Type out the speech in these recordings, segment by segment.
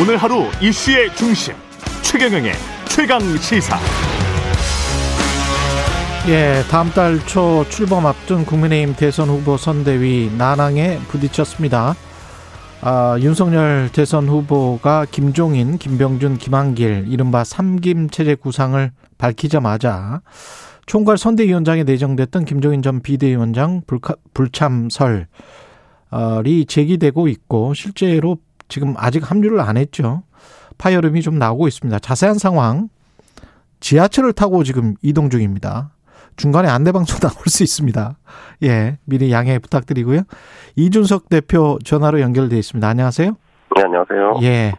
오늘 하루 이슈의 중심 최경영의 최강 시사. 예, 다음 달 초 출범 앞둔 국민의힘 대선 후보 선대위 난항에 부딪혔습니다. 아, 윤석열 대선 후보가 김종인, 김병준, 김한길 이른바 삼김 체제 구상을 밝히자마자 총괄 선대위원장에 내정됐던 김종인 전 비대위원장 불참설이 제기되고 있고 실제로 지금 아직 합류를 안 했죠. 파열음이 좀 나오고 있습니다. 자세한 상황 지하철을 타고 지금 이동 중입니다. 중간에 안내방송 나올 수 있습니다. 예, 미리 양해 부탁드리고요. 이준석 대표 전화로 연결돼 있습니다. 안녕하세요. 네, 안녕하세요. 예.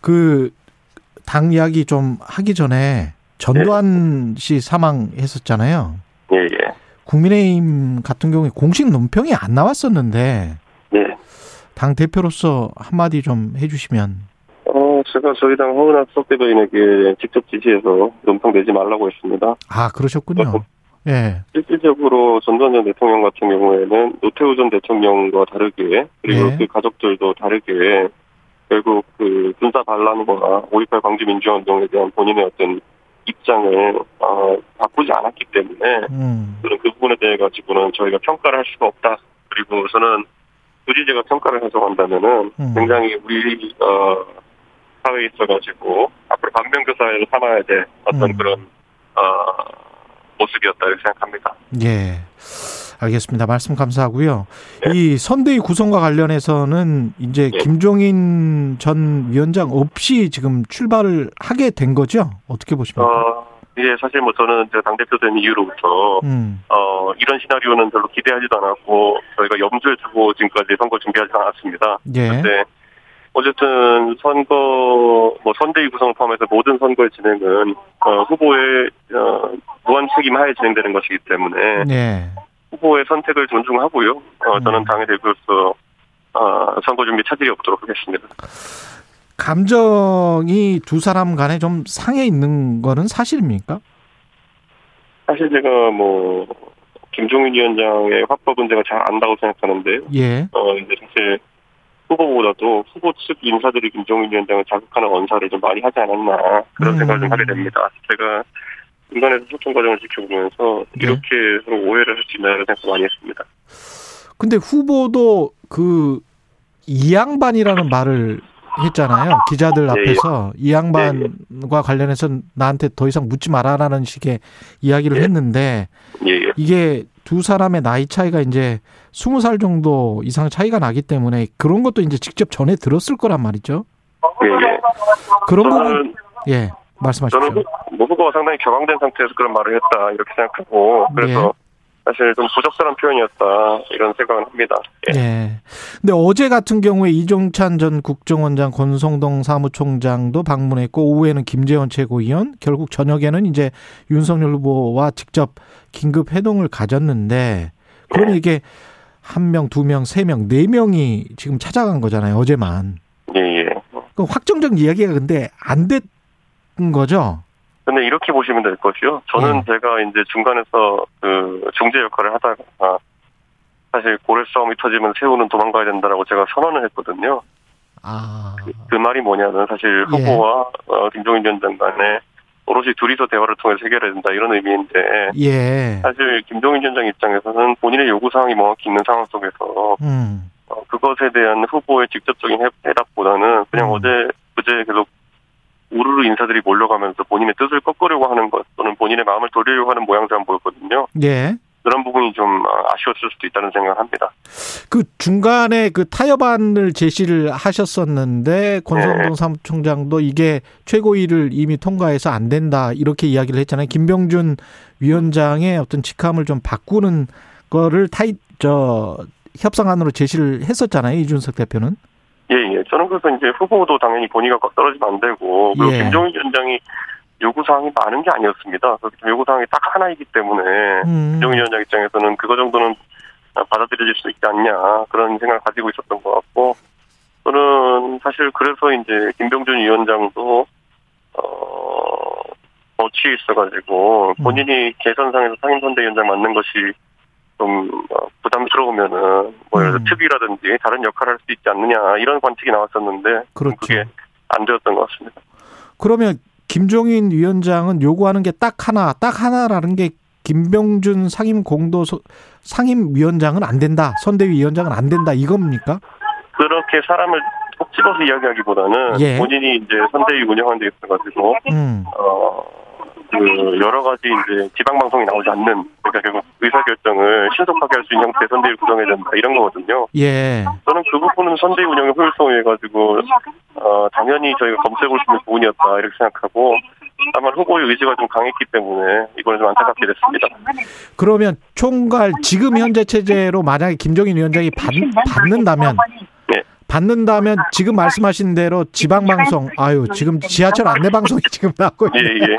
그, 당 이야기 좀 하기 전에 전두환 예. 씨 사망했었잖아요. 예, 예. 국민의힘 같은 경우에 공식 논평이 안 나왔었는데. 예. 당 대표로서 한마디 좀 해주시면. 어, 제가 저희 당 허은학 수석대변인에게 직접 지시해서 논평 내지 말라고 했습니다. 아, 그러셨군요. 어, 예. 실질적으로 전두환 전 대통령 같은 경우에는 노태우 전 대통령과 다르게 그리고 예. 그 가족들도 다르게 결국 그 군사 반란과 5.18 광주민주화운동에 대한 본인의 어떤 입장을 어, 바꾸지 않았기 때문에 음. 그런 그 부분에 대해 가지고는 저희가 평가를 할 수가 없다. 그리고 저는 굳이 제가 평가를 해석한다면은 음. 굉장히 우리 어 사회에 있어가지고 앞으로 반면교 사회를 삼아야 될 어떤 음. 그런 어 모습이었다 이렇게 생각합니다. 예. 알겠습니다. 말씀 감사하고요. 네. 이 선대위 구성과 관련해서는 이제 네. 김종인 전 위원장 없이 지금 출발을 하게 된 거죠? 어떻게 보십니까? 어, 예, 사실 뭐 저는 당 대표 된 이후로부터 음. 어 이런 시나리오는 별로 기대하지도 않았고 저희가 염두에 두고 지금까지 선거 준비하지 않았습니다. 예. 그런데 어쨌든 선거 뭐 선대위 구성을 포함해서 모든 선거의 진행은 어, 후보의 어, 무한 책임 하에 진행되는 것이기 때문에 예. 후보의 선택을 존중하고요. 어, 저는 음. 당의 대표로서 어, 선거 준비 차질이 없도록 하겠습니다. 감정이 두 사람 간에 좀 상해 있는 거는 사실입니까? 사실 제가 뭐 김종인 위원장의 화법 은 제가 잘 안다고 생각하는데, 예. 어 이제 사실 후보보다도 후보 측 인사들이 김종인 위원장을 자극하는 언사를 좀 많이 하지 않았나 그런 음. 생각을 좀 하게 됩니다. 제가 인간에서 소통 과정을 지켜보면서 네. 이렇게 서로 오해를 할 수 있나를 생각 많이 했습니다. 근데 후보도 그 이양반이라는 말을 했잖아요. 기자들 예, 예. 앞에서 예, 이 양반과 관련해서 나한테 더 이상 묻지 말아라는 식의 이야기를 예. 했는데 예, 이게 두 사람의 나이 차이가 이제 스무 살 정도 이상 차이가 나기 때문에 그런 것도 이제 직접 전해 들었을 거란 말이죠. 예, 예. 그런 부분 예 말씀하십시오. 저는 후보가 상당히 격앙된 상태에서 그런 말을 했다 이렇게 생각하고 그래서 사실 좀 부적절한 표현이었다 이런 생각을 합니다. 예. 네. 근데 어제 같은 경우에 이종찬 전 국정원장, 권성동 사무총장도 방문했고 오후에는 김재원 최고위원, 결국 저녁에는 이제 윤석열 후보와 직접 긴급 회동을 가졌는데 그러면 예. 이게 한 명, 두 명, 세 명, 네 명이 지금 찾아간 거잖아요. 어제만. 예, 예. 그 확정적 이야기가 근데 안 됐던 거죠. 근데 이렇게 보시면 될 것이요. 저는 네. 제가 이제 중간에서 그 중재 역할을 하다가 사실 고래 싸움이 터지면 새우는 도망가야 된다라고 제가 선언을 했거든요. 아. 그, 그 말이 뭐냐면 사실 예. 후보와 예. 어, 김종인 위원장 간에 오롯이 둘이서 대화를 통해서 해결해야 된다 이런 의미인데 예. 사실 김종인 위원장 입장에서는 본인의 요구 사항이 명확히 있는 상황 속에서 음. 어, 그것에 대한 후보의 직접적인 해답보다는 그냥 음. 어제 그제 계속 우르르 인사들이 몰려가면서 본인의 뜻을 꺾으려고 하는 것 또는 본인의 마음을 돌리려고 하는 모양새만 보였거든요. 예. 그런 부분이 좀 아쉬웠을 수도 있다는 생각을 합니다. 그 중간에 그 타협안을 제시를 하셨었는데 권성동 네. 사무총장도 이게 최고위를 이미 통과해서 안 된다 이렇게 이야기를 했잖아요. 김병준 위원장의 어떤 직함을 좀 바꾸는 거를 타이 저 협상안으로 제시를 했었잖아요. 이준석 대표는. 예, 예. 저는 그래서 이제 후보도 당연히 본의가 떨어지면 안 되고, 그리고 예. 김종인 위원장이 요구사항이 많은 게 아니었습니다. 요구사항이 딱 하나이기 때문에, 음. 김종인 위원장 입장에서는 그거 정도는 받아들여질 수 있지 않냐, 그런 생각을 가지고 있었던 것 같고, 저는 사실 그래서 이제 김병준 위원장도, 어, 어취해 있어가지고, 음. 본인이 개선상에서 상임선대위원장 맡는 것이 좀 어, 부담스러우면은 뭐 음. 특위라든지 다른 역할을 할 수 있지 않느냐 이런 관측이 나왔었는데 그렇죠. 그게 안 되었던 것 같습니다. 그러면 김종인 위원장은 요구하는 게 딱 하나, 딱 하나라는 게 김병준 상임 공도 상임 위원장은 안 된다. 선대위 위원장은 안 된다. 이겁니까? 그렇게 사람을 꼭 집어서 이야기하기보다는 예. 본인이 이제 선대위 운영하는 데 있어가지고 음. 어, 그 여러 가지 이제 지방 방송이 나오지 않는 그러니까 결국 의사 결정을 신속하게 할 수 있는 형태의 선대위 구성해야 된다 이런 거거든요. 예. 저는 그 부분은 선대위 운영의 효율성에 가지고 어, 당연히 저희가 볼수 있는 부분이었다 이렇게 생각하고 다만 후보의 의지가 좀 강했기 때문에 이걸 좀 안타깝게 됐습니다. 그러면 총괄 지금 현재 체제로 만약에 김종인 위원장이 받, 받는다면 네. 받는다면 지금 말씀하신 대로 지방 방송 아유 지금 지하철 안내 방송이 지금 나고 예, 예.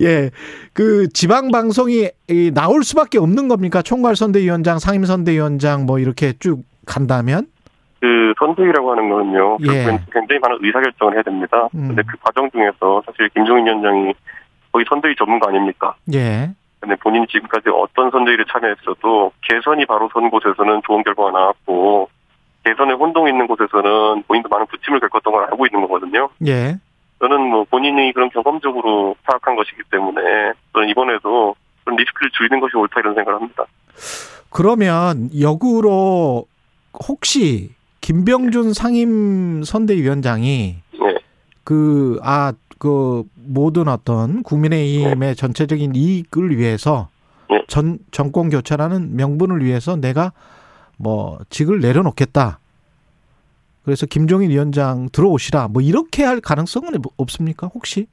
예. 그 지방 방송이 이 나올 수밖에 없는 겁니까? 총괄 선대위원장, 상임 선대위원장 뭐 이렇게 쭉 간다면? 그 선대위라고 하는 거는요. 예. 결국엔 굉장히 많은 의사결정을 해야 됩니다. 음. 근데 그 과정 중에서 사실 김종인 위원장이 거의 선대위 전문가 아닙니까? 예. 근데 본인이 지금까지 어떤 선대위를 참여했어도 개선이 바로 선 곳에서는 좋은 결과가 나왔고 개선에 혼동이 있는 곳에서는 본인도 많은 부침을 겪었던 걸 알고 있는 거거든요. 예. 저는 뭐 본인이 그런 경험적으로 파악한 것이기 때문에 저는 이번에도 그런 리스크를 줄이는 것이 옳다 이런 생각을 합니다. 그러면 역으로 혹시 김병준 상임 선대위원장이 네. 그, 아, 그, 모든 어떤 국민의힘의 전체적인 이익을 위해서 네. 전, 정권 교체라는 명분을 위해서 내가 뭐, 직을 내려놓겠다. 그래서 김종인 위원장 들어오시라. 뭐, 이렇게 할 가능성은 없습니까? 혹시?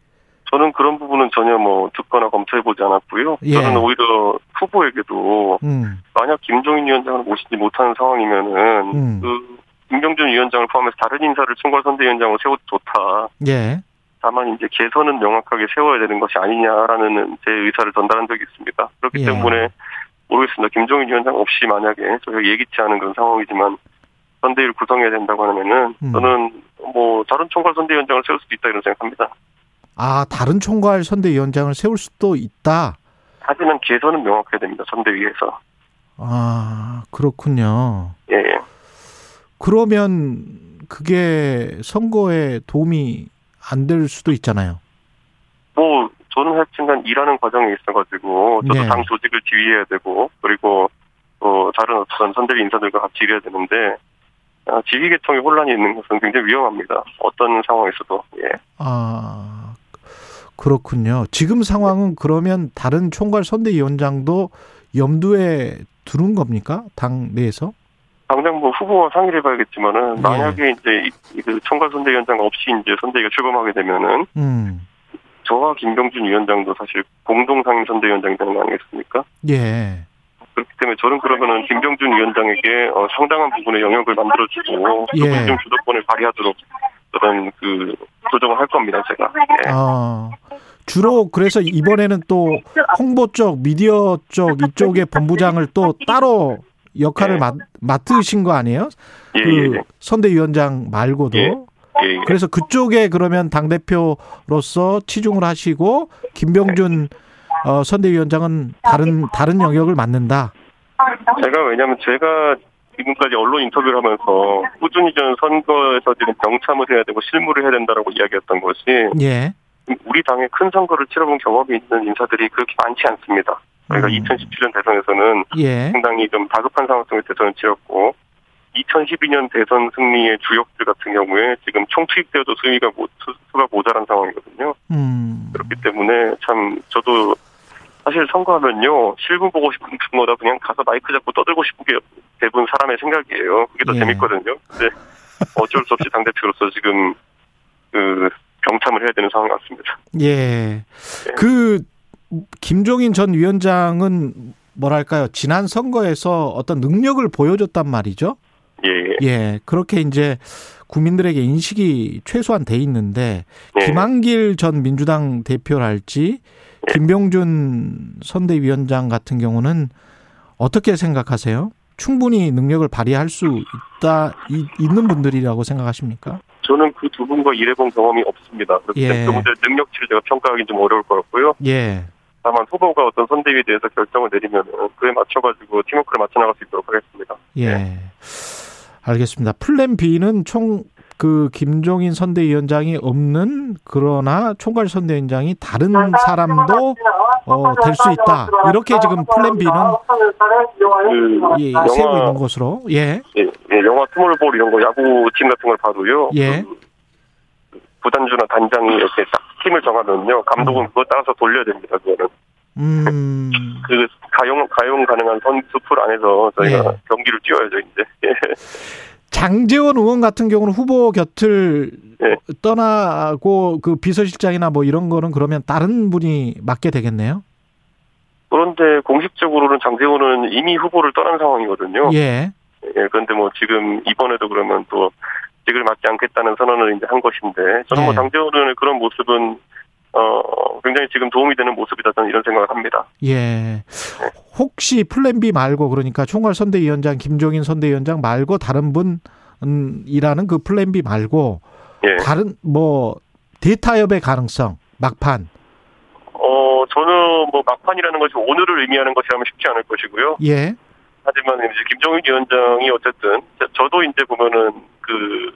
저는 그런 부분은 전혀 뭐 듣거나 검토해 보지 않았고요. 예. 저는 오히려 후보에게도 음, 만약 김종인 위원장을 모시지 못하는 상황이면은 음. 그 김병준 위원장을 포함해서 다른 인사를 총괄 선대위원장으로 세워도 좋다. 예. 다만 이제 개선은 명확하게 세워야 되는 것이 아니냐라는 제 의사를 전달한 적이 있습니다. 그렇기 예. 때문에 모르겠습니다. 김종인 위원장 없이 만약에 저희가 예기치 않은 그런 상황이지만 선대위를 구성해야 된다고 하면은 음. 저는 뭐 다른 총괄 선대위원장을 세울 수도 있다 이런 생각합니다. 아, 다른 총괄 선대위원장을 세울 수도 있다. 하지만 개선은 명확해야 됩니다. 선대위에서. 아, 그렇군요. 예, 예. 그러면 그게 선거에 도움이 안 될 수도 있잖아요. 뭐 저는 일하는 과정에 있어가지고 저도 네. 당 조직을 지휘해야 되고 그리고 또 다른 어떤 선대위 인사들과 같이 일해야 되는데 아, 지휘 계통에 혼란이 있는 것은 굉장히 위험합니다. 어떤 상황에서도 예. 아, 그렇군요. 지금 상황은 그러면 다른 총괄 선대위원장도 염두에 두는 겁니까? 당 내에서? 당장 뭐 후보와 상의를 해봐야겠지만은 예. 만약에 이제 이- 그 총괄 선대위원장 없이 이제 선대위가 출범하게 되면은 음, 저와 김병준 위원장도 사실 공동 상임 선대위원장이 되는 거 아니겠습니까? 예. 그렇기 때문에 저는 그러면은 김병준 위원장에게 어, 상당한 부분의 영역을 만들어주고 예. 조금 좀 주도권을 발휘하도록 그런 그 조정을 할 겁니다 제가. 예. 아, 주로 그래서 이번에는 또 홍보 쪽, 미디어 쪽 이쪽의 본부장을 또 따로 역할을 예. 맡, 맡으신 거 아니에요? 예, 그 예, 예. 선대위원장 말고도. 예. 예, 예. 그래서 그쪽에 그러면 당 대표로서 치중을 하시고 김병준 어, 선대위원장은 다른 다른 영역을 맡는다. 제가 왜냐하면 제가 지금까지 언론 인터뷰를 하면서 꾸준히 저는 선거에서 지금 병참을 해야 되고 실무를 해야 된다라고 이야기했던 것이 예. 우리 당의 큰 선거를 치러본 경험이 있는 인사들이 그렇게 많지 않습니다. 저희가 음. 2017년 대선에서는 예. 상당히 좀 다급한 상황 속에 대선을 치렀고 2012년 대선 승리의 주역들 같은 경우에 지금 총 투입되어도 수위가 모, 수, 수가 모자란 상황이거든요. 음. 그렇기 때문에 참 저도 사실 선거하면요 실무 보고 싶은 것보다 그냥 가서 마이크 잡고 떠들고 싶은 게 대부분 사람의 생각이에요. 그게 더 예. 재밌거든요. 근데 어쩔 수 없이 당 대표로서 지금 그 병참을 해야 되는 상황 같습니다. 예. 그 김종인 전 위원장은 뭐랄까요? 지난 선거에서 어떤 능력을 보여줬단 말이죠. 예, 예. 예. 그렇게 이제 국민들에게 인식이 최소한 돼 있는데 예. 김한길 전 민주당 대표랄지 예. 김병준 선대위원장 같은 경우는 어떻게 생각하세요? 충분히 능력을 발휘할 수 있다 이- 있는 분들이라고 생각하십니까? 저는 그 두 분과 일해본 경험이 없습니다. 그렇기 예. 때문에 그 능력치를 제가 평가하기 좀 어려울 것 같고요. 예. 다만 후보가 어떤 선대위에 대해서 결정을 내리면 그에 맞춰가지고 팀워크를 맞춰 나갈 수 있도록 하겠습니다. 예. 네. 알겠습니다. 플랜 B는 총 그 김종인 선대위원장이 없는 그러나 총괄 선대위원장이 다른 사람도 어, 될 수 있다. 이렇게 지금 플랜 B는 그 예, 영화, 세우고 있는 것으로 예. 예, 예 영화 스몰볼 이런 거 야구 팀 같은 걸 봐도요. 예. 그 구단주나 단장이 이렇게 딱 팀을 정하면요 감독은 음. 그거 따라서 돌려야 됩니다. 그거는. 음. 그 가용 가용 가능한 선수 풀 안에서 저희가 예. 경기를 뛰어야죠 이제. 장재원 의원 같은 경우는 후보 곁을 네. 떠나고 그 비서실장이나 뭐 이런 거는 그러면 다른 분이 맡게 되겠네요. 그런데 공식적으로는 장재원은 이미 후보를 떠난 상황이거든요. 예. 예, 그런데 뭐 지금 이번에도 그러면 또 직을 맡지 않겠다는 선언을 이제 한 것인데 저는 뭐 예. 뭐 장재원 의원의 그런 모습은 어, 굉장히 지금 도움이 되는 모습이다 저는 이런 생각을 합니다. 예. 네. 혹시 플랜 B 말고 그러니까 총괄 선대위원장 김종인 선대위원장 말고 다른 분이라는 그 플랜 B 말고 예. 다른 뭐 대타협의 가능성 막판. 어 저는 뭐 막판이라는 것이 오늘을 의미하는 것이라면 쉽지 않을 것이고요. 예. 하지만 이제 김종인 위원장이 어쨌든 저도 이제 보면은 그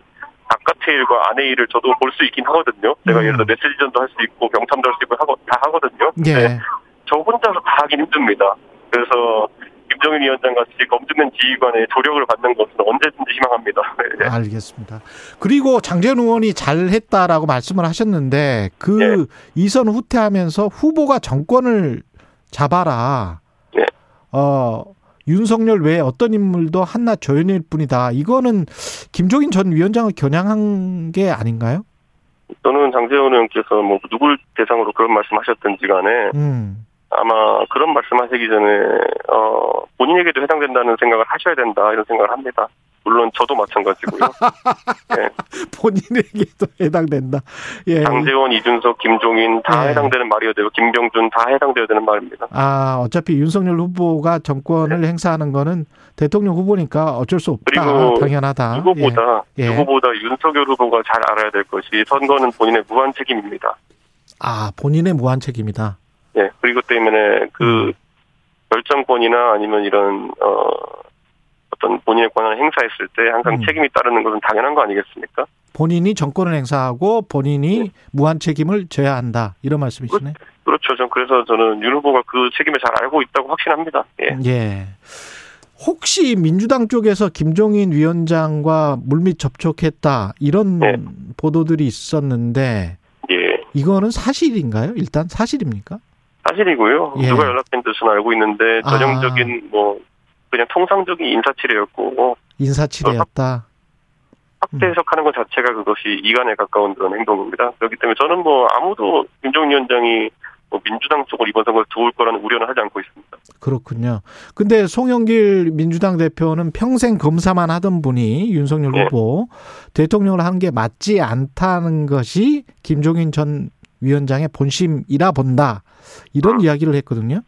바깥의 일과 안의 일을 저도 볼 수 있긴 하거든요. 제가 음. 예를 들어 메시지전도 할 수 있고 병참도 할 수 있고 하고 다 하거든요. 예. 네. 저 혼자서 다 하긴 힘듭니다. 그래서 김정인 위원장 같이 검증된 지휘관의 조력을 받는 것은 언제든지 희망합니다. 네. 알겠습니다. 그리고 장재현 의원이 잘했다라고 말씀을 하셨는데 그 네. 이선 후퇴하면서 후보가 정권을 잡아라. 네. 어 윤석열 외에 어떤 인물도 한낱 조연일 뿐이다. 이거는 김종인 전 위원장을 겨냥한 게 아닌가요? 저는 장재원 의원께서 뭐 누굴 대상으로 그런 말씀하셨든지 간에 음. 아마 그런 말씀하시기 전에 어 본인에게도 해당된다는 생각을 하셔야 된다 이런 생각을 합니다. 물론 저도 마찬가지고요. 네. 본인에게도 해당된다. 예. 장재원, 이준석, 김종인 다 예. 해당되는 말이어야 되고 김병준 다 해당되어야 되는 말입니다. 아 어차피 윤석열 후보가 정권을 네. 행사하는 거는 대통령 후보니까 어쩔 수 없다. 그리고 당연하다. 누구보다 예. 누구보다 윤석열 후보가 잘 알아야 될 것이 선거는 본인의 무한 책임입니다. 아 본인의 무한 책임이다. 네, 그리고 때문에 그 음. 결정권이나 아니면 이런 어 어떤 본인의 권한을 행사했을 때 항상 음. 책임이 따르는 것은 당연한 거 아니겠습니까? 본인이 정권을 행사하고 본인이 네. 무한 책임을 져야 한다 이런 말씀이시네. 그, 그렇죠. 전 그래서 저는 윤 후보가 그 책임을 잘 알고 있다고 확신합니다. 예. 예. 혹시 민주당 쪽에서 김종인 위원장과 물밑 접촉했다 이런 예. 보도들이 있었는데 예. 이거는 사실인가요? 일단 사실입니까? 사실이고요. 예. 누가 연락된 뜻은 알고 있는데 아. 전형적인 아. 뭐 그냥 통상적인 인사치레였고 인사치레였다. 확대 음. 해석하는 것 자체가 그것이 이간에 가까운 그런 행동입니다. 그렇기 때문에 저는 뭐 아무도 김종인 위원장이 뭐 민주당 쪽을 이번 선거에 도울 거라는 우려는 하지 않고 있습니다. 그렇군요. 근데 송영길 민주당 대표는 평생 검사만 하던 분이 윤석열 네. 후보 대통령을 하는 게 맞지 않다는 것이 김종인 전 위원장의 본심이라 본다. 이런 아. 이야기를 했거든요.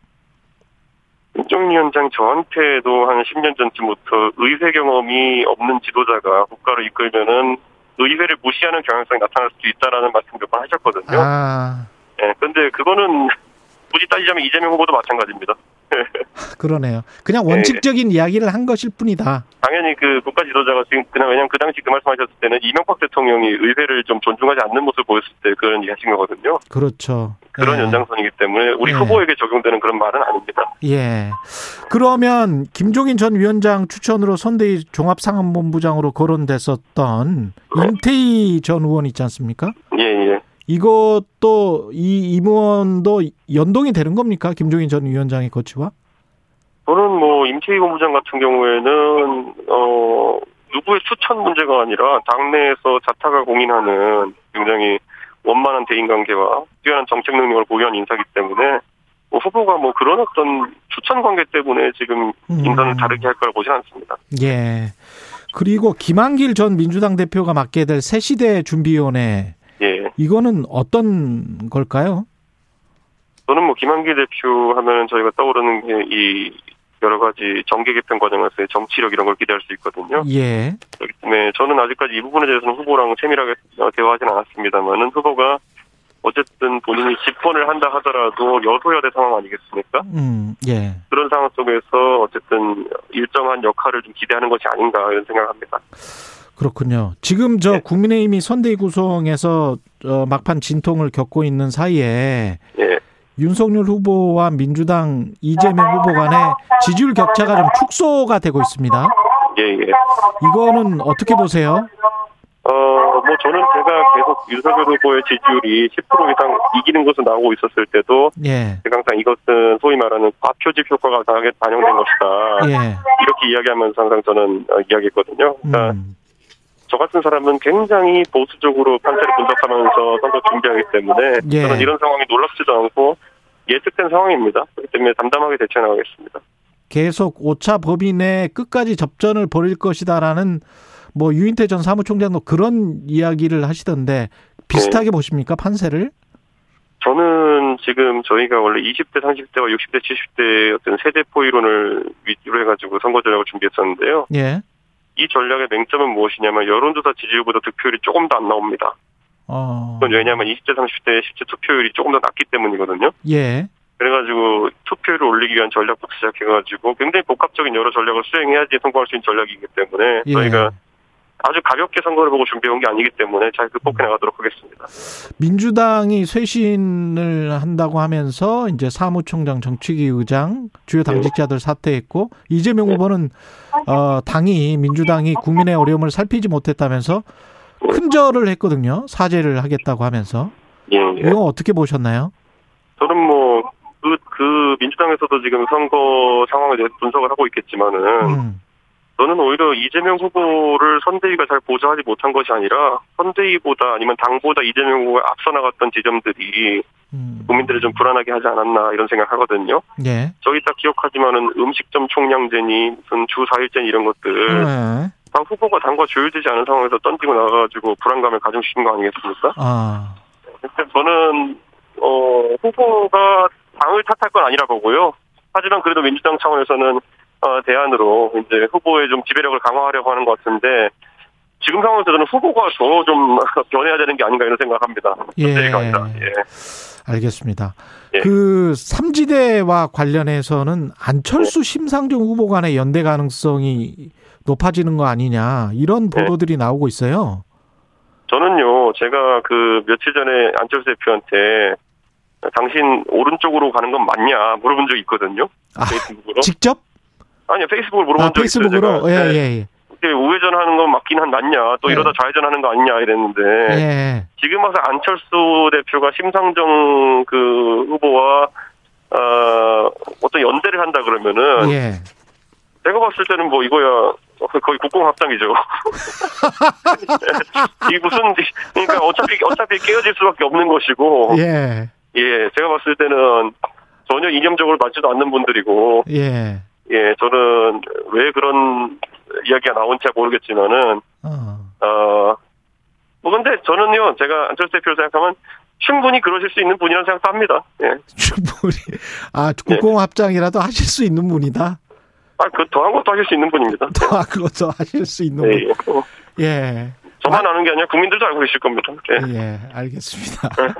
김종인 위원장 저한테도 한 10년 전쯤부터 의회 경험이 없는 지도자가 국가를 이끌면은 의회를 무시하는 경향성이 나타날 수도 있다라는 말씀 몇 번 하셨거든요. 아. 예, 근데 그거는 굳이 따지자면 이재명 후보도 마찬가지입니다. 그러네요. 그냥 원칙적인 네. 이야기를 한 것일 뿐이다. 당연히 그 국가 지도자가 지금 그냥 왜냐면 그 당시 그 말씀하셨을 때는 이명박 대통령이 의회를 좀 존중하지 않는 모습을 보였을 때 그런 하신 거거든요. 그렇죠. 그런 예. 연장선이기 때문에 우리 예. 후보에게 적용되는 그런 말은 아닙니다. 예. 그러면 김종인 전 위원장 추천으로 선대위 종합상황본부장으로 거론됐었던 네. 임태희 전 의원 있지 않습니까? 예, 예. 이것도 이 임원도 연동이 되는 겁니까? 김종인 전 위원장의 거치와? 저는 뭐 임채희 본부장 같은 경우에는 어 누구의 추천 문제가 아니라 당내에서 자타가 공인하는 굉장히 원만한 대인관계와 뛰어난 정책 능력을 보유한 인사기 때문에 뭐 후보가 뭐 그런 어떤 추천 관계 때문에 지금 음. 인선을 다르게 할 거라 보지는 않습니다. 예. 그리고 김한길 전 민주당 대표가 맡게 될 새시대 준비위원회 예. 이거는 어떤 걸까요? 저는 뭐 김한길 대표 하면은 저희가 떠오르는 게 이 여러 가지 정계 개편 과정에서의 정치력 이런 걸 기대할 수 있거든요. 예. 그렇기 때문에 저는 아직까지 이 부분에 대해서는 후보랑 세밀하게 대화하지는 않았습니다만은 후보가 어쨌든 본인이 집권을 한다 하더라도 여소야대 상황 아니겠습니까? 음, 예. 그런 상황 속에서 어쨌든 일정한 역할을 좀 기대하는 것이 아닌가 이런 생각합니다. 그렇군요. 지금 저 네. 국민의힘이 선대위 구성에서 어, 막판 진통을 겪고 있는 사이에 예. 윤석열 후보와 민주당 이재명 후보 간의 지지율 격차가 좀 축소가 되고 있습니다. 예, 예. 이거는 어떻게 보세요? 어, 뭐 저는 제가 계속 윤석열 후보의 지지율이 10% 이상 이기는 것으로 나오고 있었을 때도 예. 제가 항상 이것은 소위 말하는 과표집 효과가 강하게 반영된 것이다. 예. 이렇게 이야기하면서 항상 저는 어, 이야기했거든요. 그러니까 음. 저 같은 사람은 굉장히 보수적으로 판세를 분석하면서 선거 준비하기 때문에 예. 저는 이런 상황이 놀랍지도 않고 예측된 상황입니다. 그렇기 때문에 담담하게 대처해 나가겠습니다. 계속 오차 범위 내 끝까지 접전을 벌일 것이다라는 뭐 유인태 전 사무총장도 그런 이야기를 하시던데 비슷하게 네. 보십니까 판세를? 저는 지금 저희가 원래 20대, 30대와 60대, 70대 어떤 세대 포이론을 위주로 해가지고 선거 전략을 준비했었는데요. 예. 이 전략의 맹점은 무엇이냐면 여론조사 지지율보다 득표율이 조금 더 안 나옵니다. 어. 그건 왜냐하면 20대, 30대 실제 투표율이 조금 더 낮기 때문이거든요. 예. 그래가지고 투표율을 올리기 위한 전략부터 시작해가지고 굉장히 복합적인 여러 전략을 수행해야지 성공할 수 있는 전략이기 때문에 예. 저희가 아주 가볍게 선거를 보고 준비해온 게 아니기 때문에 잘 극복해 나가도록 하겠습니다. 민주당이 쇄신을 한다고 하면서 이제 사무총장, 정치기 의장, 주요 당직자들 사퇴했고 이재명 네. 후보는 어 당이 민주당이 국민의 어려움을 살피지 못했다면서 큰 절을 했거든요. 사죄를 하겠다고 하면서 예, 예. 이거 어떻게 보셨나요? 저는 뭐, 그, 그, 민주당에서도 지금 선거 대해서 분석을 하고 있겠지만은, 음. 저는 오히려 이재명 후보를 선대위가 잘 보좌하지 못한 것이 아니라, 선대위보다 아니면 당보다 이재명 후보가 앞서 나갔던 지점들이 음. 국민들을 좀 불안하게 하지 않았나 이런 생각 하거든요. 예. 저희 딱 기억하지만은 음식점 총량제니 무슨 주 4일제니 이런 것들, 네. 당 후보가 당과 조율되지 않은 상황에서 던지고 나가가지고 불안감을 가중시킨 거 아니겠습니까? 아. 그래서 저는 어 후보가 당을 탓할 건 아니라 보고요. 하지만 그래도 민주당 차원에서는 어, 대안으로 이제 후보의 좀 지배력을 강화하려고 하는 것 같은데 지금 상황에서 저는 후보가 더 좀 변해야 되는 게 아닌가 이런 생각합니다. 예. 예. 알겠습니다. 예. 그 삼지대와 관련해서는 안철수 심상정 후보 간의 연대 가능성이 높아지는 거 아니냐 이런 네. 보도들이 나오고 있어요. 저는요 제가 그 며칠 전에 안철수 대표한테 당신 오른쪽으로 가는 건 맞냐 물어본 적이 있거든요. 아. 직접? 아니요 페이스북으로 물어본 아, 적이 있어요. 페이스북으로? 제가. 예, 네. 예, 예. 이렇게 우회전 하는 건 맞긴 한 맞냐 또 네. 이러다 좌회전 하는 거 아니냐 이랬는데 예. 지금 와서 안철수 대표가 심상정 그 후보와 어 어떤 연대를 한다 그러면은 예. 제가 봤을 때는 뭐 이거야 거의 국공합당이죠. 이 무슨 그러니까 어차피 어차피 깨어질 수밖에 없는 것이고 예. 예 제가 봤을 때는 전혀 이념적으로 맞지도 않는 분들이고 예. 예 저는 왜 그런 이야기가 나온지 모르겠지만은 어. 어, 뭐 근데 저는요, 제가 안철수 대표를 생각하면 충분히 그러실 수 있는 분이라는 생각도 합니다. 예. 충분히 아 네. 국공합장이라도 하실 수 있는 분이다. 아, 그 더한 것도 하실 수 있는 분입니다. 더 그것도 하실 수 있는 예, 분. 예. 예. 저만 아는 게 아니라 국민들도 알고 계실 겁니다. 예. 예, 알겠습니다.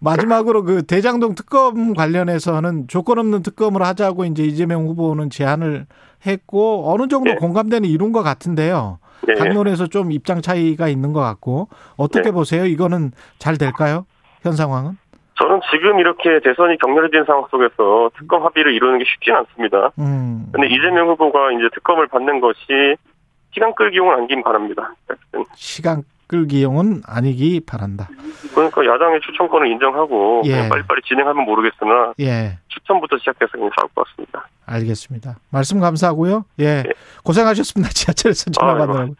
마지막으로 그 대장동 특검 관련해서는 조건 없는 특검을 하자고 이제 이재명 후보는 제안을 했고 어느 정도 예. 공감대는 이룬 것 같은데요. 예. 당론에서 좀 입장 차이가 있는 것 같고 어떻게 네. 보세요? 이거는 잘 될까요? 현 상황은? 저는 지금 이렇게 대선이 격렬해진 상황 속에서 특검 합의를 이루는 게 쉽진 않습니다. 음. 근데 이재명 후보가 이제 특검을 받는 것이 시간 끌기용은 아니긴 바랍니다. 시간 끌기용은 아니기 바란다. 그러니까 야당의 추천권을 인정하고 예. 빨리빨리 진행하면 모르겠으나 예. 추천부터 시작해서 그냥 사올 것 같습니다. 알겠습니다. 말씀 감사하고요. 예. 고생하셨습니다. 지하철에서 전화 아이고. 받느라고.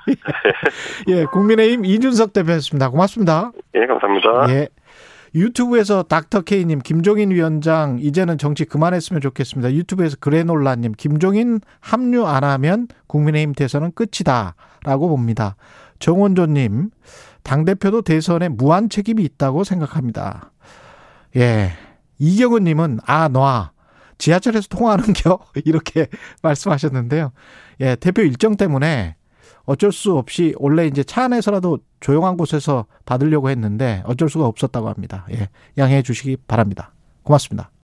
예. 국민의힘 이준석 대표였습니다. 고맙습니다. 예, 감사합니다. 예. 유튜브에서 닥터 K님, 김종인 위원장, 이제는 정치 그만했으면 좋겠습니다. 유튜브에서 그래놀라님, 김종인 합류 안 하면 국민의힘 대선은 끝이다. 라고 봅니다. 정원조님, 당대표도 대선에 무한 책임이 있다고 생각합니다. 예. 이경은님은, 아, 놔. 지하철에서 통화하는 겨? 이렇게 말씀하셨는데요. 예, 대표 일정 때문에 어쩔 수 없이 원래 이제 차 안에서라도 조용한 곳에서 받으려고 했는데 어쩔 수가 없었다고 합니다. 예. 양해해 주시기 바랍니다. 고맙습니다.